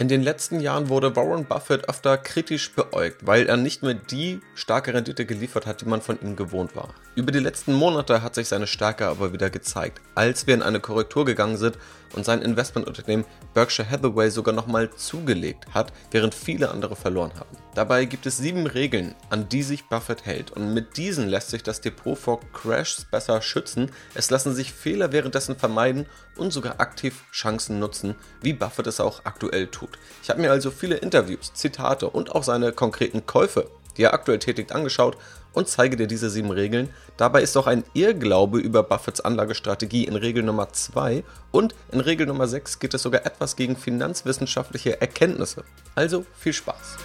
In den letzten Jahren wurde Warren Buffett öfter kritisch beäugt, weil er nicht mehr die starke Rendite geliefert hat, die man von ihm gewohnt war. Über die letzten Monate hat sich seine Stärke aber wieder gezeigt, als wir in eine Korrektur gegangen sind und sein Investmentunternehmen Berkshire Hathaway sogar nochmal zugelegt hat, während viele andere verloren haben. Dabei gibt es sieben Regeln, an die sich Buffett hält und mit diesen lässt sich das Depot vor Crashs besser schützen, es lassen sich Fehler währenddessen vermeiden und sogar aktiv Chancen nutzen, wie Buffett es auch aktuell tut. Ich habe mir also viele Interviews, Zitate und auch seine konkreten Käufe, die er aktuell tätigt, angeschaut und zeige dir diese sieben Regeln. Dabei ist auch ein Irrglaube über Buffets Anlagestrategie in Regel Nummer 2 und in Regel Nummer 6 geht es sogar etwas gegen finanzwissenschaftliche Erkenntnisse. Also viel Spaß!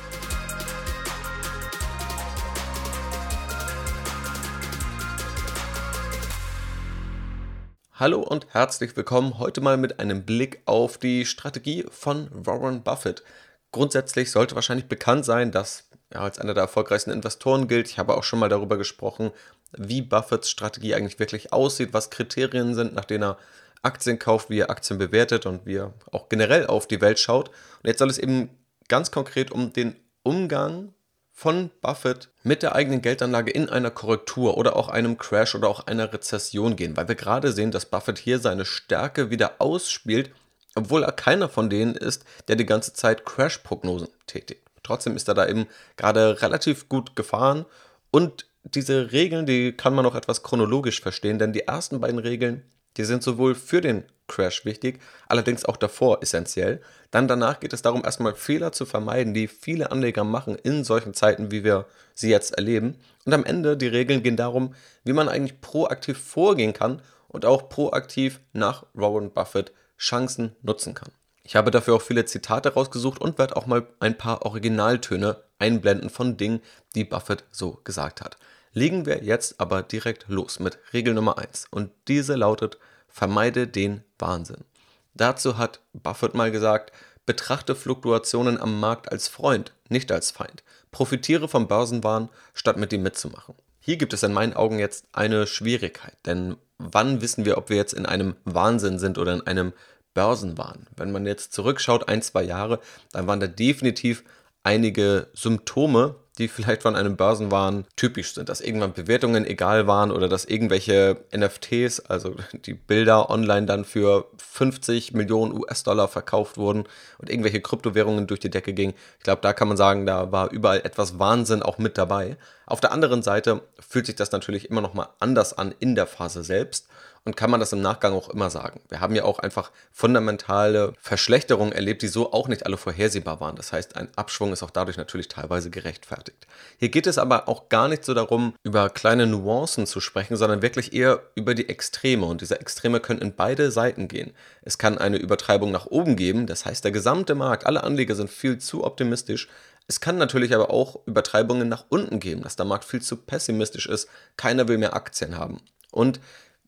Hallo und herzlich willkommen heute mal mit einem Blick auf die Strategie von Warren Buffett. Grundsätzlich sollte wahrscheinlich bekannt sein, dass er als einer der erfolgreichsten Investoren gilt. Ich habe auch schon mal darüber gesprochen, wie Buffetts Strategie eigentlich wirklich aussieht, was Kriterien sind, nach denen er Aktien kauft, wie er Aktien bewertet und wie er auch generell auf die Welt schaut. Und jetzt soll es eben ganz konkret um den Umgang von Buffett mit der eigenen Geldanlage in einer Korrektur oder auch einem Crash oder auch einer Rezession gehen, weil wir gerade sehen, dass Buffett hier seine Stärke wieder ausspielt, obwohl er keiner von denen ist, der die ganze Zeit Crash-Prognosen tätigt. Trotzdem ist er da eben gerade relativ gut gefahren und diese Regeln, die kann man auch etwas chronologisch verstehen, denn die ersten beiden Regeln, die sind sowohl für den Crash wichtig, allerdings auch davor essentiell. Dann danach geht es darum, erstmal Fehler zu vermeiden, die viele Anleger machen in solchen Zeiten, wie wir sie jetzt erleben. Und am Ende, die Regeln gehen darum, wie man eigentlich proaktiv vorgehen kann und auch proaktiv nach Warren Buffett Chancen nutzen kann. Ich habe dafür auch viele Zitate rausgesucht und werde auch mal ein paar Originaltöne einblenden von Dingen, die Buffett so gesagt hat. Legen wir jetzt aber direkt los mit Regel Nummer 1 und diese lautet, vermeide den Wahnsinn. Dazu hat Buffett mal gesagt, betrachte Fluktuationen am Markt als Freund, nicht als Feind. Profitiere vom Börsenwahn, statt mit ihm mitzumachen. Hier gibt es in meinen Augen jetzt eine Schwierigkeit, denn wann wissen wir, ob wir jetzt in einem Wahnsinn sind oder in einem Börsenwahn? Wenn man jetzt zurückschaut, ein, zwei Jahre, dann waren da definitiv einige Symptome, die vielleicht von einem Börsenwahn typisch sind, dass irgendwann Bewertungen egal waren oder dass irgendwelche NFTs, also die Bilder online dann für 50 Millionen US-Dollar verkauft wurden und irgendwelche Kryptowährungen durch die Decke gingen. Ich glaube, da kann man sagen, da war überall etwas Wahnsinn auch mit dabei. Auf der anderen Seite fühlt sich das natürlich immer noch mal anders an in der Phase selbst und kann man das im Nachgang auch immer sagen. Wir haben ja auch einfach fundamentale Verschlechterungen erlebt, die so auch nicht alle vorhersehbar waren. Das heißt, ein Abschwung ist auch dadurch natürlich teilweise gerechtfertigt. Hier geht es aber auch gar nicht so darum, über kleine Nuancen zu sprechen, sondern wirklich eher über die Extreme. Und diese Extreme können in beide Seiten gehen. Es kann eine Übertreibung nach oben geben, das heißt, der gesamte Markt, alle Anleger sind viel zu optimistisch, es kann natürlich aber auch Übertreibungen nach unten geben, dass der Markt viel zu pessimistisch ist, keiner will mehr Aktien haben. Und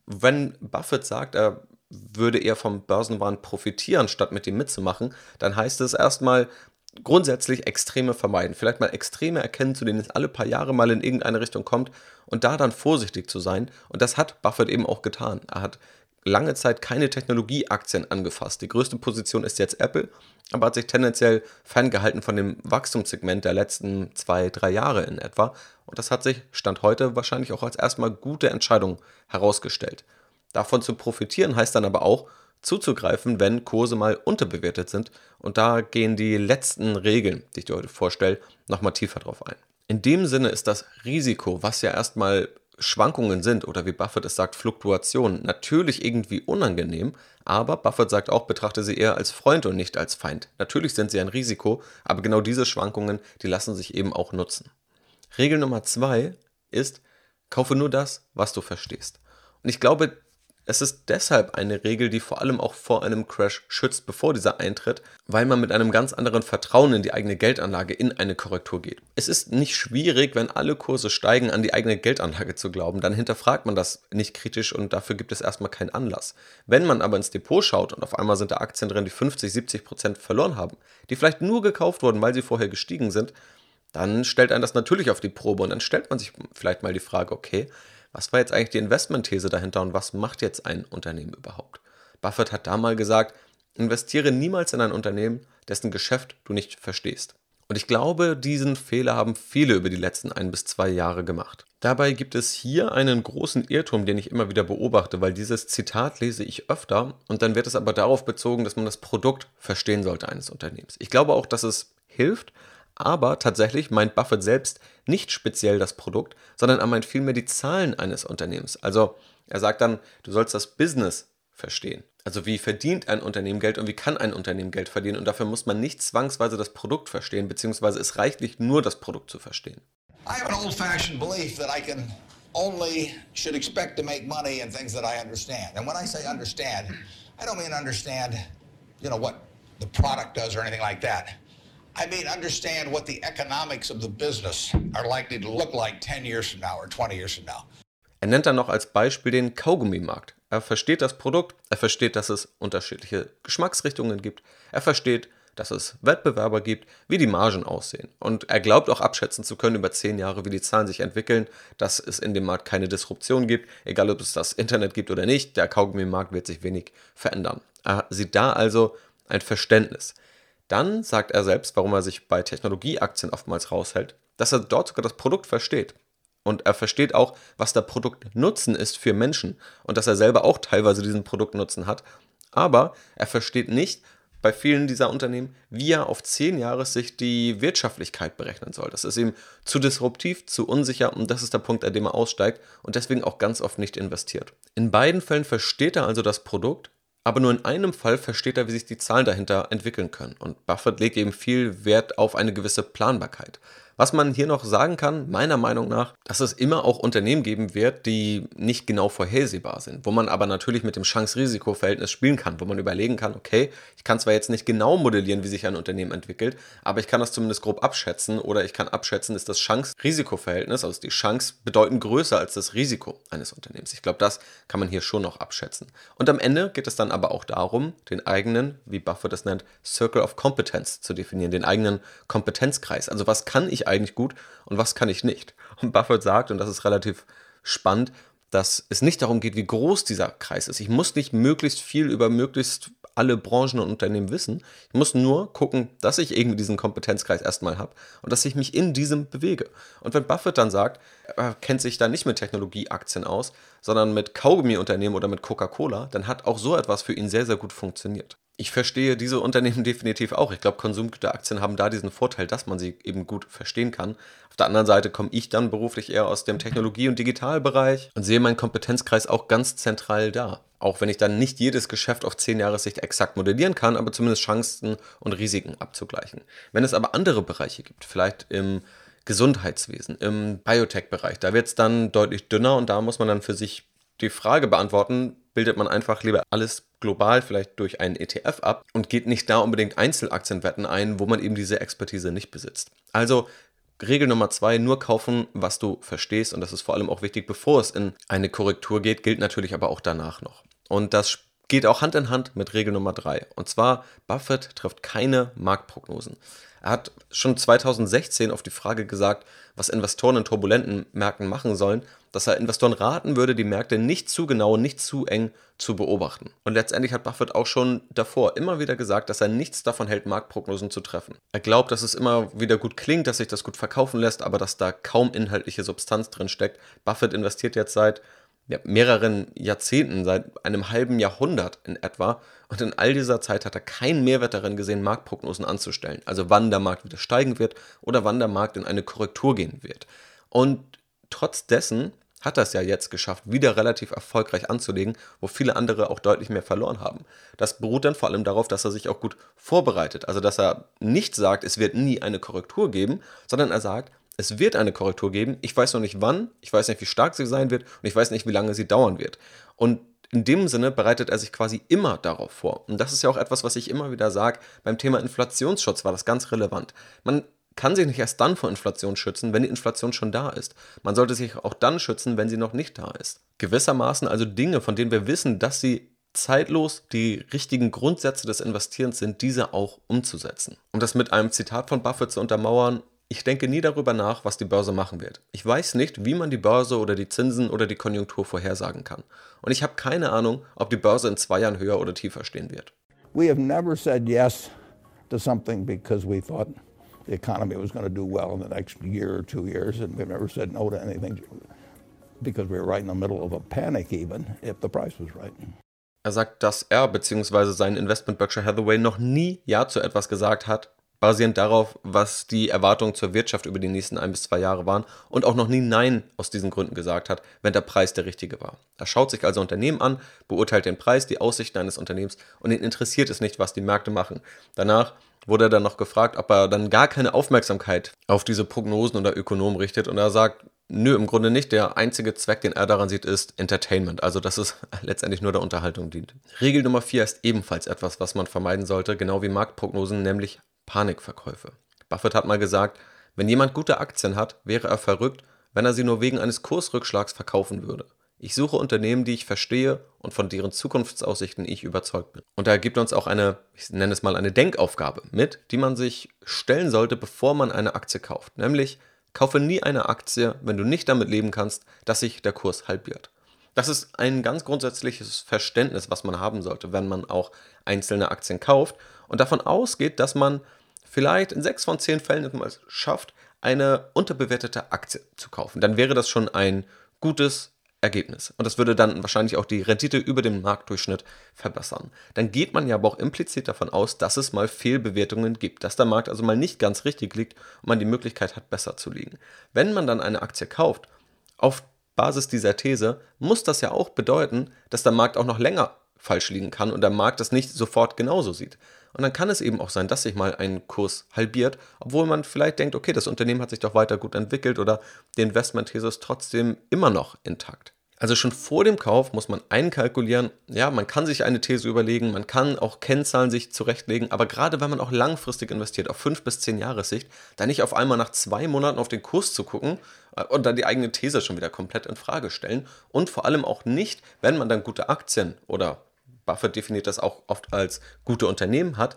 wenn Buffett sagt, er würde eher vom Börsenwahn profitieren, statt mit ihm mitzumachen, dann heißt es erstmal grundsätzlich Extreme vermeiden. Vielleicht mal Extreme erkennen, zu denen es alle paar Jahre mal in irgendeine Richtung kommt und da dann vorsichtig zu sein. Und das hat Buffett eben auch getan. Er hat lange Zeit keine Technologieaktien angefasst. Die größte Position ist jetzt Apple, aber hat sich tendenziell ferngehalten von dem Wachstumssegment der letzten zwei, drei Jahre in etwa. Und das hat sich Stand heute wahrscheinlich auch als erstmal gute Entscheidung herausgestellt. Davon zu profitieren heißt dann aber auch, zuzugreifen, wenn Kurse mal unterbewertet sind. Und da gehen die letzten Regeln, die ich dir heute vorstelle, nochmal tiefer drauf ein. In dem Sinne ist das Risiko, was ja erstmal Schwankungen sind oder wie Buffett es sagt, Fluktuationen, natürlich irgendwie unangenehm, aber Buffett sagt auch, betrachte sie eher als Freund und nicht als Feind. Natürlich sind sie ein Risiko, aber genau diese Schwankungen, die lassen sich eben auch nutzen. Regel Nummer zwei ist, kaufe nur das, was du verstehst. Und ich glaube, es ist deshalb eine Regel, die vor allem auch vor einem Crash schützt, bevor dieser eintritt, weil man mit einem ganz anderen Vertrauen in die eigene Geldanlage in eine Korrektur geht. Es ist nicht schwierig, wenn alle Kurse steigen, an die eigene Geldanlage zu glauben. Dann hinterfragt man das nicht kritisch und dafür gibt es erstmal keinen Anlass. Wenn man aber ins Depot schaut und auf einmal sind da Aktien drin, die 50, 70 Prozent verloren haben, die vielleicht nur gekauft wurden, weil sie vorher gestiegen sind, dann stellt einen das natürlich auf die Probe und dann stellt man sich vielleicht mal die Frage, okay, was war jetzt eigentlich die Investmentthese dahinter und was macht jetzt ein Unternehmen überhaupt? Buffett hat da mal gesagt, investiere niemals in ein Unternehmen, dessen Geschäft du nicht verstehst. Und ich glaube, diesen Fehler haben viele über die letzten ein bis zwei Jahre gemacht. Dabei gibt es hier einen großen Irrtum, den ich immer wieder beobachte, weil dieses Zitat lese ich öfter und dann wird es aber darauf bezogen, dass man das Produkt verstehen sollte eines Unternehmens. Ich glaube auch, dass es hilft, aber tatsächlich meint Buffett selbst nicht speziell das Produkt, sondern er meint vielmehr die Zahlen eines Unternehmens. Also er sagt dann, du sollst das Business verstehen. Also wie verdient ein Unternehmen Geld und wie kann ein Unternehmen Geld verdienen. Und dafür muss man nicht zwangsweise das Produkt verstehen, beziehungsweise es reicht nicht nur das Produkt zu verstehen. I have an old-fashioned belief that I can only should expect to make money in things that I understand. And when I say understand, I don't mean understand, you know, what the product does or anything like that. I mean, understand what the economics of the business are likely to look like 10 years from now or 20 years from now. Er nennt dann noch als Beispiel den Kaugummimarkt. Er versteht das Produkt, er versteht, dass es unterschiedliche Geschmacksrichtungen gibt, er versteht, dass es Wettbewerber gibt, wie die Margen aussehen. Und er glaubt auch abschätzen zu können über zehn Jahre, wie die Zahlen sich entwickeln, dass es in dem Markt keine Disruption gibt, egal ob es das Internet gibt oder nicht, der Kaugummimarkt wird sich wenig verändern. Er sieht da also ein Verständnis. Dann sagt er selbst, warum er sich bei Technologieaktien oftmals raushält, dass er dort sogar das Produkt versteht. Und er versteht auch, was der Produktnutzen ist für Menschen und dass er selber auch teilweise diesen Produktnutzen hat. Aber er versteht nicht bei vielen dieser Unternehmen, wie er auf zehn Jahressicht die Wirtschaftlichkeit berechnen soll. Das ist ihm zu disruptiv, zu unsicher und das ist der Punkt, an dem er aussteigt und deswegen auch ganz oft nicht investiert. In beiden Fällen versteht er also das Produkt, aber nur in einem Fall versteht er, wie sich die Zahlen dahinter entwickeln können. Und Buffett legt eben viel Wert auf eine gewisse Planbarkeit. Was man hier noch sagen kann, meiner Meinung nach, dass es immer auch Unternehmen geben wird, die nicht genau vorhersehbar sind, wo man aber natürlich mit dem Chance-Risiko-Verhältnis spielen kann, wo man überlegen kann, okay, ich kann zwar jetzt nicht genau modellieren, wie sich ein Unternehmen entwickelt, aber ich kann das zumindest grob abschätzen oder ich kann abschätzen, ist das Chance-Risiko-Verhältnis, also die Chance bedeutend größer als das Risiko eines Unternehmens. Ich glaube, das kann man hier schon noch abschätzen. Und am Ende geht es dann aber auch darum, den eigenen, wie Buffett es nennt, Circle of Competence zu definieren, den eigenen Kompetenzkreis. Also was kann ich eigentlich gut und was kann ich nicht. Und Buffett sagt, und das ist relativ spannend, dass es nicht darum geht, wie groß dieser Kreis ist. Ich muss nicht möglichst viel über möglichst alle Branchen und Unternehmen wissen. Ich muss nur gucken, dass ich irgendwie diesen Kompetenzkreis erstmal habe und dass ich mich in diesem bewege. Und wenn Buffett dann sagt, er kennt sich da nicht mit Technologieaktien aus, sondern mit Kaugummiunternehmen oder mit Coca-Cola, dann hat auch so etwas für ihn sehr, sehr gut funktioniert ich verstehe diese Unternehmen definitiv auch. Ich glaube, Konsumgüteraktien haben da diesen Vorteil, dass man sie eben gut verstehen kann. Auf der anderen Seite komme ich dann beruflich eher aus dem Technologie- und Digitalbereich und sehe meinen Kompetenzkreis auch ganz zentral da. Auch wenn ich dann nicht jedes Geschäft auf zehn Jahre Sicht exakt modellieren kann, aber zumindest Chancen und Risiken abzugleichen. Wenn es aber andere Bereiche gibt, vielleicht im Gesundheitswesen, im Biotech-Bereich, da wird es dann deutlich dünner und da muss man dann für sich die Frage beantworten, bildet man einfach lieber alles global vielleicht durch einen ETF ab und geht nicht da unbedingt Einzelaktienwetten ein, wo man eben diese Expertise nicht besitzt. Also Regel Nummer zwei, nur kaufen, was du verstehst. Und das ist vor allem auch wichtig, bevor es in eine Korrektur geht, gilt natürlich aber auch danach noch. Und das geht auch Hand in Hand mit Regel Nummer drei. Und zwar, Buffett trifft keine Marktprognosen. Er hat schon 2016 auf die Frage gesagt, was Investoren in turbulenten Märkten machen sollen, dass er Investoren raten würde, die Märkte nicht zu genau, nicht zu eng zu beobachten. Und letztendlich hat Buffett auch schon davor immer wieder gesagt, dass er nichts davon hält, Marktprognosen zu treffen. Er glaubt, dass es immer wieder gut klingt, dass sich das gut verkaufen lässt, aber dass da kaum inhaltliche Substanz drin steckt. Buffett investiert jetzt seit ja, mehreren Jahrzehnten, seit einem halben Jahrhundert in etwa. Und in all dieser Zeit hat er keinen Mehrwert darin gesehen, Marktprognosen anzustellen. Also wann der Markt wieder steigen wird oder wann der Markt in eine Korrektur gehen wird. Und trotz dessen hat es ja jetzt geschafft, wieder relativ erfolgreich anzulegen, wo viele andere auch deutlich mehr verloren haben. Das beruht dann vor allem darauf, dass er sich auch gut vorbereitet. Also dass er nicht sagt, es wird nie eine Korrektur geben, sondern er sagt, es wird eine Korrektur geben. Ich weiß noch nicht wann, ich weiß nicht, wie stark sie sein wird und ich weiß nicht, wie lange sie dauern wird. Und in dem Sinne bereitet er sich quasi immer darauf vor. Und das ist ja auch etwas, was ich immer wieder sage. Beim Thema Inflationsschutz war das ganz relevant. Man kann sich nicht erst dann vor Inflation schützen, wenn die Inflation schon da ist. Man sollte sich auch dann schützen, wenn sie noch nicht da ist. Gewissermaßen also Dinge, von denen wir wissen, dass sie zeitlos die richtigen Grundsätze des Investierens sind, diese auch umzusetzen. Um das mit einem Zitat von Buffett zu untermauern, ich denke nie darüber nach, was die Börse machen wird. Ich weiß nicht, wie man die Börse oder die Zinsen oder die Konjunktur vorhersagen kann. Und ich habe keine Ahnung, ob die Börse in zwei Jahren höher oder tiefer stehen wird. We have never said yes to something because we thought the economy was going to do well in the next year or two years, and we've never said no to anything because we were right in the middle of a panic, even if the price was right. Er sagt, dass er bzw. sein Investment Berkshire Hathaway noch nie Ja zu etwas gesagt hat, basierend darauf, was die Erwartungen zur Wirtschaft über die nächsten ein bis zwei Jahre waren und auch noch nie Nein aus diesen Gründen gesagt hat, wenn der Preis der richtige war. Er schaut sich also Unternehmen an, beurteilt den Preis, die Aussichten eines Unternehmens und ihn interessiert es nicht, was die Märkte machen. Danach wurde er dann noch gefragt, ob er dann gar keine Aufmerksamkeit auf diese Prognosen oder Ökonomen richtet und er sagt, Nö, im Grunde nicht. Der einzige Zweck, den er daran sieht, ist Entertainment, also dass es letztendlich nur der Unterhaltung dient. Regel Nummer 4 ist ebenfalls etwas, was man vermeiden sollte, genau wie Marktprognosen, nämlich Panikverkäufe. Buffett hat mal gesagt, wenn jemand gute Aktien hat, wäre er verrückt, wenn er sie nur wegen eines Kursrückschlags verkaufen würde. Ich suche Unternehmen, die ich verstehe und von deren Zukunftsaussichten ich überzeugt bin. Und er gibt uns auch eine, ich nenne es mal eine Denkaufgabe mit, die man sich stellen sollte, bevor man eine Aktie kauft. Nämlich, Kaufe nie eine Aktie, wenn du nicht damit leben kannst, dass sich der Kurs halbiert. Das ist ein ganz grundsätzliches Verständnis, was man haben sollte, wenn man auch einzelne Aktien kauft und davon ausgeht, dass man vielleicht in sechs von zehn Fällen es schafft, eine unterbewertete Aktie zu kaufen. Dann wäre das schon ein gutes Ergebnis. Und das würde dann wahrscheinlich auch die Rendite über dem Marktdurchschnitt verbessern. Dann geht man ja aber auch implizit davon aus, dass es mal Fehlbewertungen gibt, dass der Markt also mal nicht ganz richtig liegt und man die Möglichkeit hat, besser zu liegen. Wenn man dann eine Aktie kauft, auf Basis dieser These, muss das ja auch bedeuten, dass der Markt auch noch länger falsch liegen kann und der Markt das nicht sofort genauso sieht. Und dann kann es eben auch sein, dass sich mal ein Kurs halbiert, obwohl man vielleicht denkt, okay, das Unternehmen hat sich doch weiter gut entwickelt oder die Investment-These ist trotzdem immer noch intakt. Also schon vor dem Kauf muss man einkalkulieren, ja, man kann sich eine These überlegen, man kann auch Kennzahlen sich zurechtlegen, aber gerade wenn man auch langfristig investiert, auf fünf bis zehn Jahre Sicht, dann nicht auf einmal nach zwei Monaten auf den Kurs zu gucken äh, und dann die eigene These schon wieder komplett in Frage stellen. Und vor allem auch nicht, wenn man dann gute Aktien oder Buffett definiert das auch oft als gute Unternehmen hat,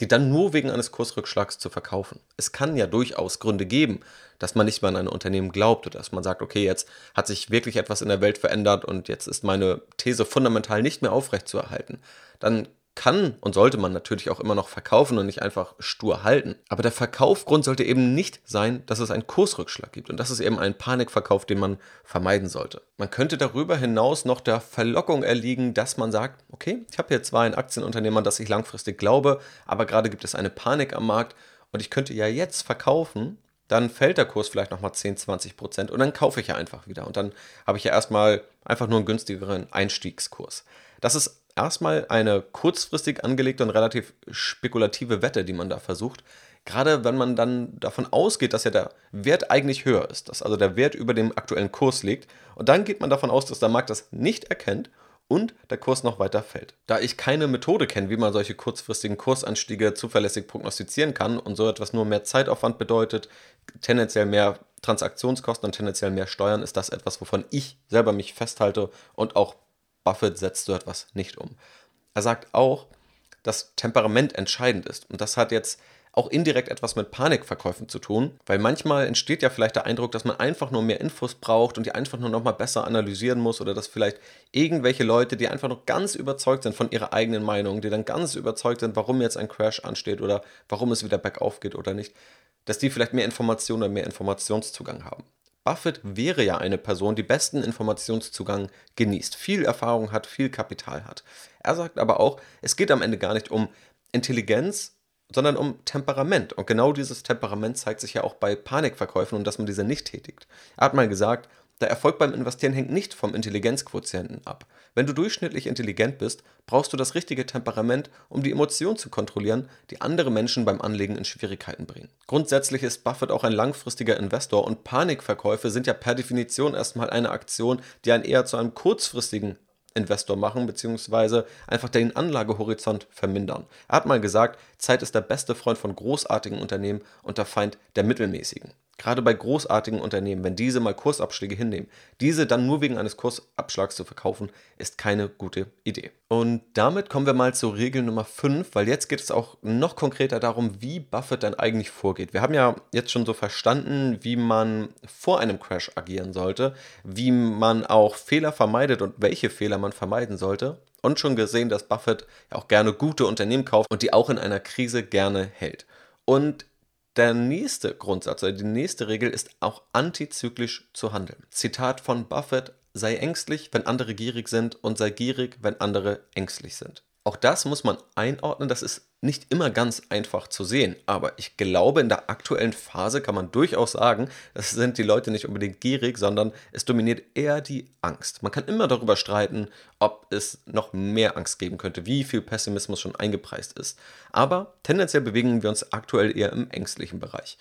die dann nur wegen eines Kursrückschlags zu verkaufen. Es kann ja durchaus Gründe geben, dass man nicht mehr an ein Unternehmen glaubt oder dass man sagt, okay, jetzt hat sich wirklich etwas in der Welt verändert und jetzt ist meine These fundamental nicht mehr aufrechtzuerhalten. Dann kann und sollte man natürlich auch immer noch verkaufen und nicht einfach stur halten. Aber der Verkaufgrund sollte eben nicht sein, dass es einen Kursrückschlag gibt. Und das ist eben ein Panikverkauf, den man vermeiden sollte. Man könnte darüber hinaus noch der Verlockung erliegen, dass man sagt, okay, ich habe hier zwar ein Aktienunternehmen, das ich langfristig glaube, aber gerade gibt es eine Panik am Markt und ich könnte ja jetzt verkaufen, dann fällt der Kurs vielleicht nochmal 10, 20 Prozent und dann kaufe ich ja einfach wieder. Und dann habe ich ja erstmal einfach nur einen günstigeren Einstiegskurs. Das ist erstmal eine kurzfristig angelegte und relativ spekulative Wette, die man da versucht. Gerade wenn man dann davon ausgeht, dass ja der Wert eigentlich höher ist, dass also der Wert über dem aktuellen Kurs liegt. Und dann geht man davon aus, dass der Markt das nicht erkennt und der Kurs noch weiter fällt. Da ich keine Methode kenne, wie man solche kurzfristigen Kursanstiege zuverlässig prognostizieren kann und so etwas nur mehr Zeitaufwand bedeutet, tendenziell mehr Transaktionskosten und tendenziell mehr Steuern, ist das etwas, wovon ich selber mich festhalte und auch Buffett setzt so etwas nicht um. Er sagt auch, dass Temperament entscheidend ist. Und das hat jetzt auch indirekt etwas mit Panikverkäufen zu tun, weil manchmal entsteht ja vielleicht der Eindruck, dass man einfach nur mehr Infos braucht und die einfach nur noch mal besser analysieren muss oder dass vielleicht irgendwelche Leute, die einfach noch ganz überzeugt sind von ihrer eigenen Meinung, die dann ganz überzeugt sind, warum jetzt ein Crash ansteht oder warum es wieder bergauf geht oder nicht, dass die vielleicht mehr Informationen oder mehr Informationszugang haben. Buffett wäre ja eine Person, die besten Informationszugang genießt, viel Erfahrung hat, viel Kapital hat. Er sagt aber auch, es geht am Ende gar nicht um Intelligenz, sondern um Temperament. Und genau dieses Temperament zeigt sich ja auch bei Panikverkäufen und dass man diese nicht tätigt. Er hat mal gesagt, der Erfolg beim Investieren hängt nicht vom Intelligenzquotienten ab. Wenn du durchschnittlich intelligent bist, brauchst du das richtige Temperament, um die Emotionen zu kontrollieren, die andere Menschen beim Anlegen in Schwierigkeiten bringen. Grundsätzlich ist Buffett auch ein langfristiger Investor und Panikverkäufe sind ja per Definition erstmal eine Aktion, die einen eher zu einem kurzfristigen Investor machen, beziehungsweise einfach den Anlagehorizont vermindern. Er hat mal gesagt, Zeit ist der beste Freund von großartigen Unternehmen und der Feind der mittelmäßigen. Gerade bei großartigen Unternehmen, wenn diese mal Kursabschläge hinnehmen, diese dann nur wegen eines Kursabschlags zu verkaufen, ist keine gute Idee. Und damit kommen wir mal zur Regel Nummer 5, weil jetzt geht es auch noch konkreter darum, wie Buffett dann eigentlich vorgeht. Wir haben ja jetzt schon so verstanden, wie man vor einem Crash agieren sollte, wie man auch Fehler vermeidet und welche Fehler man vermeiden sollte. Und schon gesehen, dass Buffett ja auch gerne gute Unternehmen kauft und die auch in einer Krise gerne hält. Und der nächste Grundsatz oder die nächste Regel ist auch antizyklisch zu handeln. Zitat von Buffett: Sei ängstlich, wenn andere gierig sind, und sei gierig, wenn andere ängstlich sind. Auch das muss man einordnen. Das ist nicht immer ganz einfach zu sehen. Aber ich glaube, in der aktuellen Phase kann man durchaus sagen, das sind die Leute nicht unbedingt gierig, sondern es dominiert eher die Angst. Man kann immer darüber streiten, ob es noch mehr Angst geben könnte, wie viel Pessimismus schon eingepreist ist. Aber tendenziell bewegen wir uns aktuell eher im ängstlichen Bereich.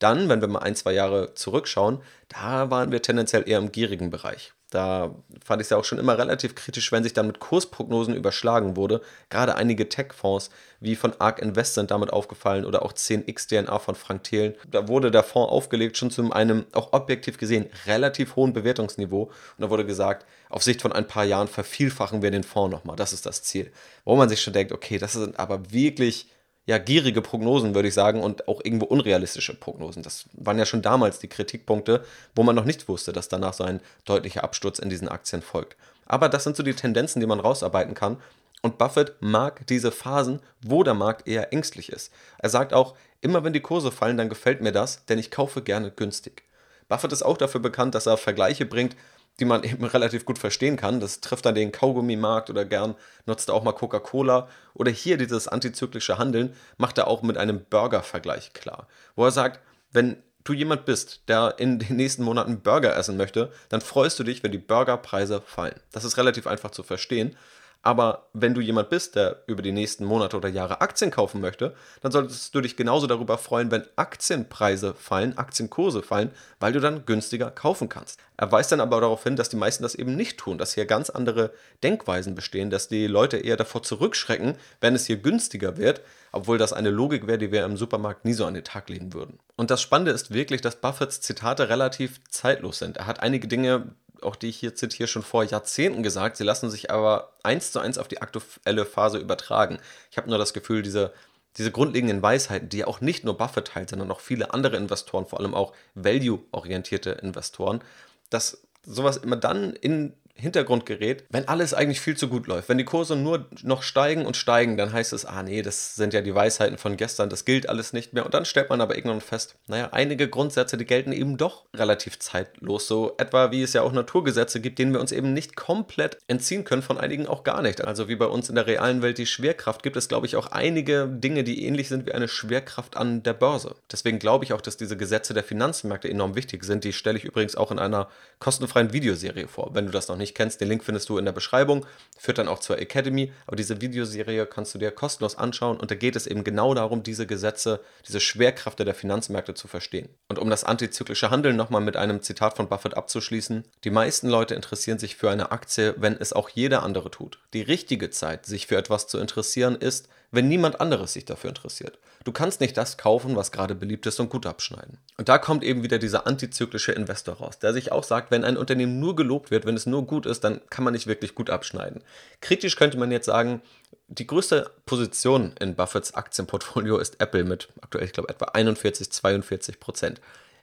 Dann, wenn wir mal ein, zwei Jahre zurückschauen, da waren wir tendenziell eher im gierigen Bereich. Da fand ich es ja auch schon immer relativ kritisch, wenn sich dann mit Kursprognosen überschlagen wurde. Gerade einige Tech-Fonds wie von ARK Invest sind damit aufgefallen oder auch 10x DNA von Frank Thelen. Da wurde der Fonds aufgelegt schon zu einem auch objektiv gesehen relativ hohen Bewertungsniveau. Und da wurde gesagt, auf Sicht von ein paar Jahren vervielfachen wir den Fonds nochmal. Das ist das Ziel. Wo man sich schon denkt, okay, das sind aber wirklich ja, gierige Prognosen, würde ich sagen, und auch irgendwo unrealistische Prognosen. Das waren ja schon damals die Kritikpunkte, wo man noch nicht wusste, dass danach so ein deutlicher Absturz in diesen Aktien folgt. Aber das sind so die Tendenzen, die man rausarbeiten kann. Und Buffett mag diese Phasen, wo der Markt eher ängstlich ist. Er sagt auch, immer wenn die Kurse fallen, dann gefällt mir das, denn ich kaufe gerne günstig. Buffett ist auch dafür bekannt, dass er Vergleiche bringt die man eben relativ gut verstehen kann. Das trifft dann den Kaugummimarkt oder gern nutzt er auch mal Coca-Cola. Oder hier dieses antizyklische Handeln macht er auch mit einem Burger-Vergleich klar, wo er sagt, wenn du jemand bist, der in den nächsten Monaten Burger essen möchte, dann freust du dich, wenn die Burgerpreise fallen. Das ist relativ einfach zu verstehen. Aber wenn du jemand bist, der über die nächsten Monate oder Jahre Aktien kaufen möchte, dann solltest du dich genauso darüber freuen, wenn Aktienpreise fallen, Aktienkurse fallen, weil du dann günstiger kaufen kannst. Er weist dann aber darauf hin, dass die meisten das eben nicht tun, dass hier ganz andere Denkweisen bestehen, dass die Leute eher davor zurückschrecken, wenn es hier günstiger wird, obwohl das eine Logik wäre, die wir im Supermarkt nie so an den Tag legen würden. Und das Spannende ist wirklich, dass Buffets Zitate relativ zeitlos sind. Er hat einige Dinge auch die ich hier zitiere, schon vor Jahrzehnten gesagt. Sie lassen sich aber eins zu eins auf die aktuelle Phase übertragen. Ich habe nur das Gefühl, diese, diese grundlegenden Weisheiten, die ja auch nicht nur Buffett teilt, sondern auch viele andere Investoren, vor allem auch value-orientierte Investoren, dass sowas immer dann in Hintergrund gerät, wenn alles eigentlich viel zu gut läuft. Wenn die Kurse nur noch steigen und steigen, dann heißt es, ah nee, das sind ja die Weisheiten von gestern, das gilt alles nicht mehr. Und dann stellt man aber irgendwann fest, naja, einige Grundsätze, die gelten eben doch relativ zeitlos. So etwa wie es ja auch Naturgesetze gibt, denen wir uns eben nicht komplett entziehen können, von einigen auch gar nicht. Also wie bei uns in der realen Welt die Schwerkraft, gibt es, glaube ich, auch einige Dinge, die ähnlich sind wie eine Schwerkraft an der Börse. Deswegen glaube ich auch, dass diese Gesetze der Finanzmärkte enorm wichtig sind. Die stelle ich übrigens auch in einer kostenfreien Videoserie vor, wenn du das noch nicht nicht kennst, den Link findest du in der Beschreibung, führt dann auch zur Academy. Aber diese Videoserie kannst du dir kostenlos anschauen und da geht es eben genau darum, diese Gesetze, diese Schwerkräfte der Finanzmärkte zu verstehen. Und um das antizyklische Handeln nochmal mit einem Zitat von Buffett abzuschließen, die meisten Leute interessieren sich für eine Aktie, wenn es auch jeder andere tut. Die richtige Zeit, sich für etwas zu interessieren, ist, wenn niemand anderes sich dafür interessiert. Du kannst nicht das kaufen, was gerade beliebt ist und gut abschneiden. Und da kommt eben wieder dieser antizyklische Investor raus, der sich auch sagt, wenn ein Unternehmen nur gelobt wird, wenn es nur gut ist, dann kann man nicht wirklich gut abschneiden. Kritisch könnte man jetzt sagen, die größte Position in Buffets Aktienportfolio ist Apple mit aktuell, ich glaube, etwa 41, 42 Prozent.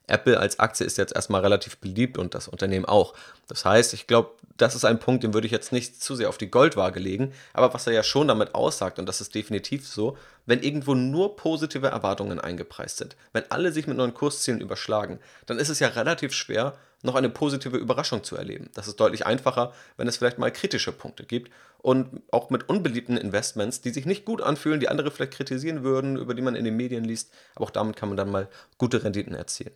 Apple als Aktie ist jetzt erstmal relativ beliebt und das Unternehmen auch. Das heißt, ich glaube, das ist ein Punkt, den würde ich jetzt nicht zu sehr auf die Goldwaage legen. Aber was er ja schon damit aussagt, und das ist definitiv so, wenn irgendwo nur positive Erwartungen eingepreist sind, wenn alle sich mit neuen Kurszielen überschlagen, dann ist es ja relativ schwer, noch eine positive Überraschung zu erleben. Das ist deutlich einfacher, wenn es vielleicht mal kritische Punkte gibt und auch mit unbeliebten Investments, die sich nicht gut anfühlen, die andere vielleicht kritisieren würden, über die man in den Medien liest, aber auch damit kann man dann mal gute Renditen erzielen.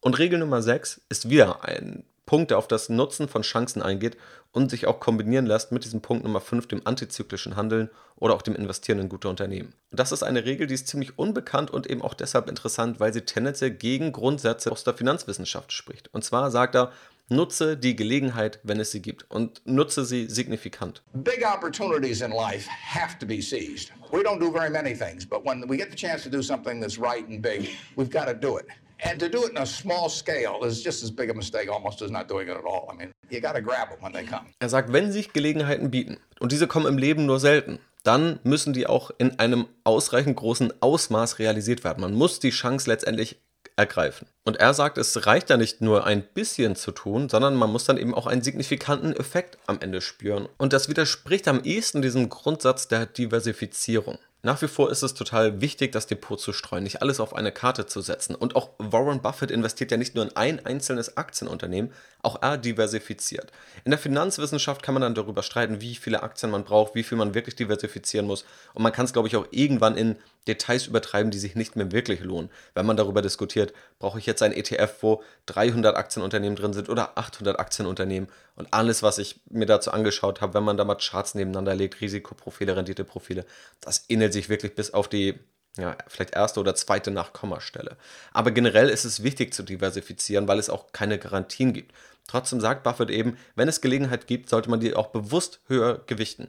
Und Regel Nummer 6 ist wieder ein Punkt, der auf das Nutzen von Chancen eingeht und sich auch kombinieren lässt mit diesem Punkt Nummer 5, dem antizyklischen Handeln oder auch dem Investieren in gute Unternehmen. Und das ist eine Regel, die ist ziemlich unbekannt und eben auch deshalb interessant, weil sie tendenziell gegen Grundsätze aus der Finanzwissenschaft spricht. Und zwar sagt er, nutze die Gelegenheit, wenn es sie gibt und nutze sie signifikant. Big opportunities in life have to be seized. We don't do very many things, but when we get the chance to do something that's right and big, we've got to do it. And to do it in a small scale is just as big a mistake almost as not doing it at all. I mean, you got to grab them when they come. Er sagt, wenn sich Gelegenheiten bieten, und diese kommen im Leben nur selten, dann müssen die auch in einem ausreichend großen Ausmaß realisiert werden. Man muss die Chance letztendlich ergreifen. Und er sagt, es reicht ja nicht nur ein bisschen zu tun, sondern man muss dann eben auch einen signifikanten Effekt am Ende spüren. Und das widerspricht am ehesten diesem Grundsatz der Diversifizierung. Nach wie vor ist es total wichtig, das Depot zu streuen, nicht alles auf eine Karte zu setzen. Und auch Warren Buffett investiert ja nicht nur in ein einzelnes Aktienunternehmen, auch er diversifiziert. In der Finanzwissenschaft kann man dann darüber streiten, wie viele Aktien man braucht, wie viel man wirklich diversifizieren muss. Und man kann es, glaube ich, auch irgendwann in Details übertreiben, die sich nicht mehr wirklich lohnen. Wenn man darüber diskutiert, brauche ich jetzt ein ETF, wo 300 Aktienunternehmen drin sind oder 800 Aktienunternehmen. Und alles, was ich mir dazu angeschaut habe, wenn man da mal Charts nebeneinander legt, Risikoprofile, Renditeprofile, das ähnelt sich wirklich bis auf die ja, vielleicht erste oder zweite Nachkommastelle. Aber generell ist es wichtig zu diversifizieren, weil es auch keine Garantien gibt. Trotzdem sagt Buffett eben, wenn es Gelegenheit gibt, sollte man die auch bewusst höher gewichten.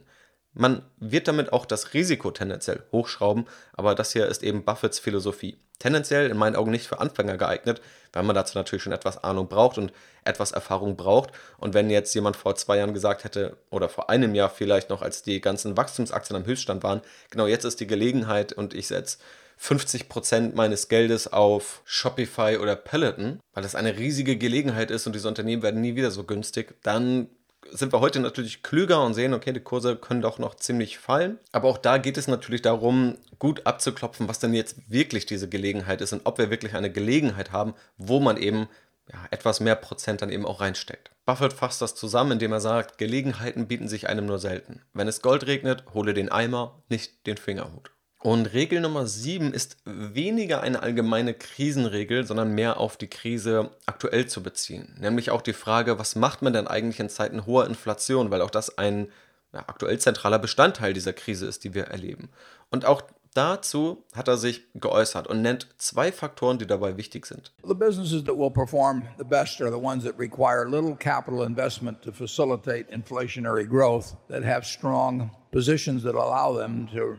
Man wird damit auch das Risiko tendenziell hochschrauben, aber das hier ist eben Buffets Philosophie. Tendenziell in meinen Augen nicht für Anfänger geeignet, weil man dazu natürlich schon etwas Ahnung braucht und etwas Erfahrung braucht. Und wenn jetzt jemand vor zwei Jahren gesagt hätte, oder vor einem Jahr vielleicht noch, als die ganzen Wachstumsaktien am Höchststand waren, genau jetzt ist die Gelegenheit und ich setze 50% meines Geldes auf Shopify oder Peloton, weil das eine riesige Gelegenheit ist und diese Unternehmen werden nie wieder so günstig, dann sind wir heute natürlich klüger und sehen, okay, die Kurse können doch noch ziemlich fallen. Aber auch da geht es natürlich darum, gut abzuklopfen, was denn jetzt wirklich diese Gelegenheit ist und ob wir wirklich eine Gelegenheit haben, wo man eben ja, etwas mehr Prozent dann eben auch reinsteckt. Buffett fasst das zusammen, indem er sagt, Gelegenheiten bieten sich einem nur selten. Wenn es Gold regnet, hole den Eimer, nicht den Fingerhut. Und Regel Nummer 7 ist weniger eine allgemeine Krisenregel, sondern mehr auf die Krise aktuell zu beziehen. Nämlich auch die Frage, was macht man denn eigentlich in Zeiten hoher Inflation, weil auch das ein ja, aktuell zentraler Bestandteil dieser Krise ist, die wir erleben. Und auch dazu hat er sich geäußert und nennt zwei Faktoren, die dabei wichtig sind. The businesses that will perform the best are the ones that require little capital investment to facilitate inflationary growth, that have strong positions that allow them to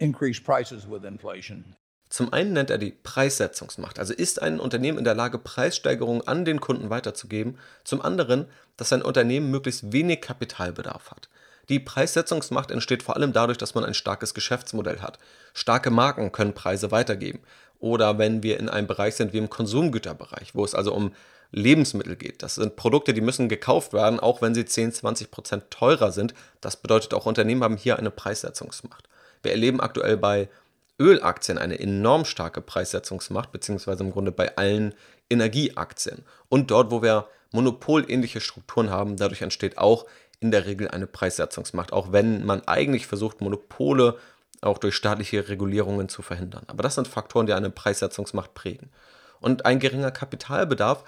increase prices with inflation. Zum einen nennt er die Preissetzungsmacht, also ist ein Unternehmen in der Lage, Preissteigerungen an den Kunden weiterzugeben. Zum anderen, dass ein Unternehmen möglichst wenig Kapitalbedarf hat. Die Preissetzungsmacht entsteht vor allem dadurch, dass man ein starkes Geschäftsmodell hat. Starke Marken können Preise weitergeben. Oder wenn wir in einem Bereich sind wie im Konsumgüterbereich, wo es also um Lebensmittel geht. Das sind Produkte, die müssen gekauft werden, auch wenn sie 10, 20 Prozent teurer sind. Das bedeutet, auch Unternehmen haben hier eine Preissetzungsmacht. Wir erleben aktuell bei Ölaktien eine enorm starke Preissetzungsmacht, beziehungsweise im Grunde bei allen Energieaktien. Und dort, wo wir monopolähnliche Strukturen haben, dadurch entsteht auch in der Regel eine Preissetzungsmacht, auch wenn man eigentlich versucht, Monopole auch durch staatliche Regulierungen zu verhindern. Aber das sind Faktoren, die eine Preissetzungsmacht prägen. Und ein geringer Kapitalbedarf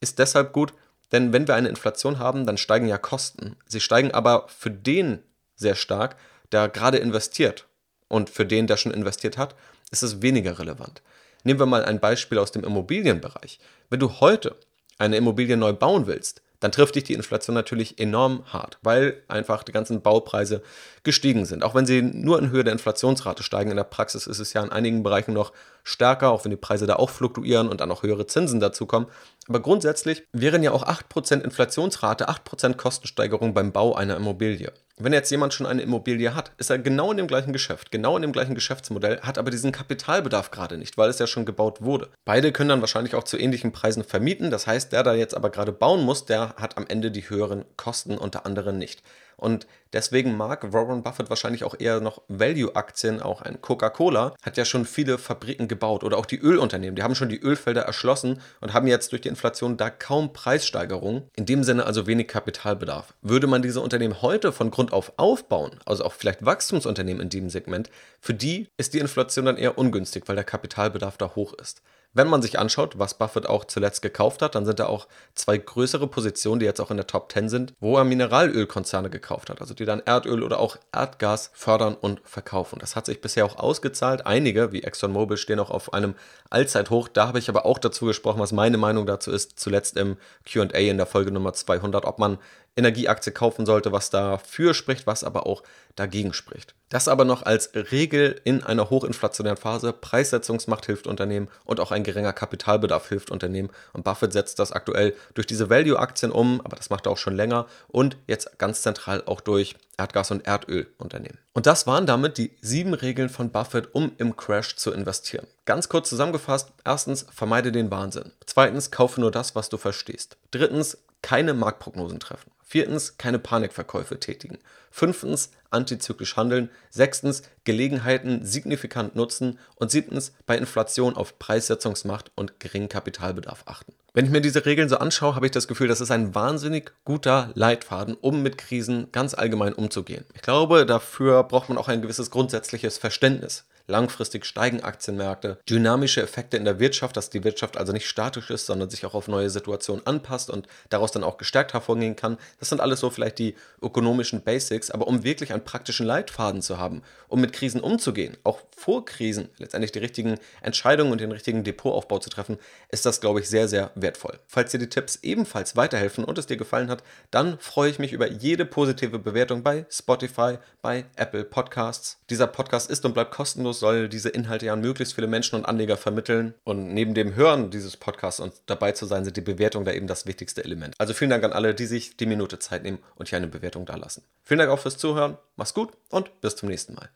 ist deshalb gut, denn wenn wir eine Inflation haben, dann steigen ja Kosten. Sie steigen aber für den sehr stark, der gerade investiert und für den, der schon investiert hat, ist es weniger relevant. Nehmen wir mal ein Beispiel aus dem Immobilienbereich. Wenn du heute eine Immobilie neu bauen willst, dann trifft dich die Inflation natürlich enorm hart, weil einfach die ganzen Baupreise gestiegen sind. Auch wenn sie nur in Höhe der Inflationsrate steigen, in der Praxis ist es ja in einigen Bereichen noch stärker, auch wenn die Preise da auch fluktuieren und dann noch höhere Zinsen dazukommen. Aber grundsätzlich wären ja auch 8% Inflationsrate, 8% Kostensteigerung beim Bau einer Immobilie. Wenn jetzt jemand schon eine Immobilie hat, ist er genau in dem gleichen Geschäft, genau in dem gleichen Geschäftsmodell, hat aber diesen Kapitalbedarf gerade nicht, weil es ja schon gebaut wurde. Beide können dann wahrscheinlich auch zu ähnlichen Preisen vermieten. Das heißt, der da jetzt aber gerade bauen muss, der hat am Ende die höheren Kosten, unter anderem nicht. Und deswegen mag Warren Buffett wahrscheinlich auch eher noch Value-Aktien, auch ein Coca-Cola hat ja schon viele Fabriken gebaut oder auch die Ölunternehmen, die haben schon die Ölfelder erschlossen und haben jetzt durch die Inflation da kaum Preissteigerungen, in dem Sinne also wenig Kapitalbedarf. Würde man diese Unternehmen heute von Grund auf aufbauen, also auch vielleicht Wachstumsunternehmen in diesem Segment, für die ist die Inflation dann eher ungünstig, weil der Kapitalbedarf da hoch ist. Wenn man sich anschaut, was Buffett auch zuletzt gekauft hat, dann sind da auch zwei größere Positionen, die jetzt auch in der Top 10 sind, wo er Mineralölkonzerne gekauft hat, also die dann Erdöl oder auch Erdgas fördern und verkaufen. Das hat sich bisher auch ausgezahlt. Einige, wie ExxonMobil, stehen auch auf einem Allzeithoch. Da habe ich aber auch dazu gesprochen, was meine Meinung dazu ist, zuletzt im QA in der Folge Nummer 200, ob man Energieaktie kaufen sollte, was dafür spricht, was aber auch dagegen spricht. Das aber noch als Regel in einer hochinflationären Phase. Preissetzungsmacht hilft Unternehmen und auch ein geringer Kapitalbedarf hilft Unternehmen. Und Buffett setzt das aktuell durch diese Value-Aktien um, aber das macht er auch schon länger und jetzt ganz zentral auch durch Erdgas- und Erdölunternehmen. Und das waren damit die sieben Regeln von Buffett, um im Crash zu investieren. Ganz kurz zusammengefasst, erstens, vermeide den Wahnsinn. Zweitens, kaufe nur das, was du verstehst. Drittens, keine Marktprognosen treffen. Viertens, keine Panikverkäufe tätigen. Fünftens, antizyklisch handeln. Sechstens, Gelegenheiten signifikant nutzen. Und siebtens, bei Inflation auf Preissetzungsmacht und geringen Kapitalbedarf achten. Wenn ich mir diese Regeln so anschaue, habe ich das Gefühl, das ist ein wahnsinnig guter Leitfaden, um mit Krisen ganz allgemein umzugehen. Ich glaube, dafür braucht man auch ein gewisses grundsätzliches Verständnis Langfristig steigen Aktienmärkte, dynamische Effekte in der Wirtschaft, dass die Wirtschaft also nicht statisch ist, sondern sich auch auf neue Situationen anpasst und daraus dann auch gestärkt hervorgehen kann. Das sind alles so vielleicht die ökonomischen Basics, aber um wirklich einen praktischen Leitfaden zu haben, um mit Krisen umzugehen, auch vor Krisen letztendlich die richtigen Entscheidungen und den richtigen Depotaufbau zu treffen, ist das, glaube ich, sehr, sehr wertvoll. Falls dir die Tipps ebenfalls weiterhelfen und es dir gefallen hat, dann freue ich mich über jede positive Bewertung bei Spotify, bei Apple Podcasts. Dieser Podcast ist und bleibt kostenlos kostenlos, soll diese Inhalte ja an möglichst viele Menschen und Anleger vermitteln. Und neben dem Hören dieses Podcasts und dabei zu sein, sind die Bewertungen da eben das wichtigste Element. Also vielen Dank an alle, die sich die Minute Zeit nehmen und hier eine Bewertung da lassen. Vielen Dank auch fürs Zuhören. Mach's gut und bis zum nächsten Mal.